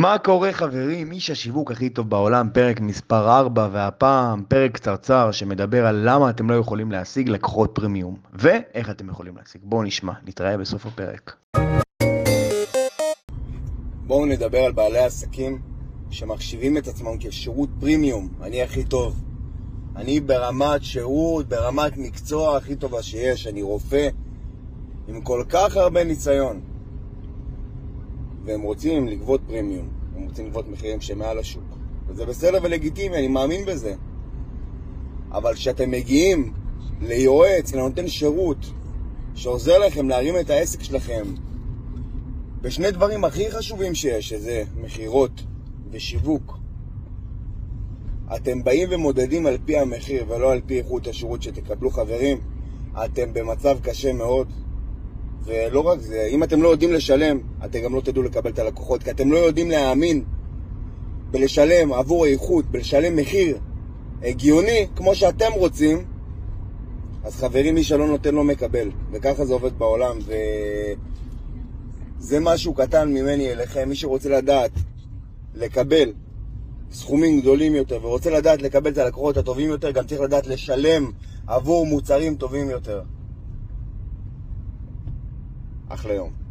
מה קורה חברים? איש השיווק הכי טוב בעולם, פרק מספר 4, והפעם פרק קצרצר שמדבר על למה אתם לא יכולים להשיג לקוחות פרימיום, ואיך אתם יכולים להשיג. בואו נשמע, נתראה בסוף הפרק. בואו נדבר על בעלי עסקים שמחשיבים את עצמם כשירות פרימיום, אני הכי טוב. אני ברמת שירות, ברמת מקצוע הכי טובה שיש, אני רופא עם כל כך הרבה ניסיון. והם רוצים לגבות פרימיום, הם רוצים לגבות מחירים שמעל השוק. וזה בסדר ולגיטימי, אני מאמין בזה. אבל כשאתם מגיעים ליועץ, לנותן שירות, שעוזר לכם להרים את העסק שלכם בשני דברים הכי חשובים שיש, שזה מכירות ושיווק, אתם באים ומודדים על פי המחיר ולא על פי איכות השירות שתקבלו חברים, אתם במצב קשה מאוד. ולא רק זה, אם אתם לא יודעים לשלם, אתם גם לא תדעו לקבל את הלקוחות, כי אתם לא יודעים להאמין בלשלם עבור האיכות, בלשלם מחיר הגיוני, כמו שאתם רוצים, אז חברים, מי שלא נותן לא מקבל, וככה זה עובד בעולם, וזה משהו קטן ממני אליכם, מי שרוצה לדעת לקבל סכומים גדולים יותר, ורוצה לדעת לקבל את הלקוחות הטובים יותר, גם צריך לדעת לשלם עבור מוצרים טובים יותר. אחלה יום.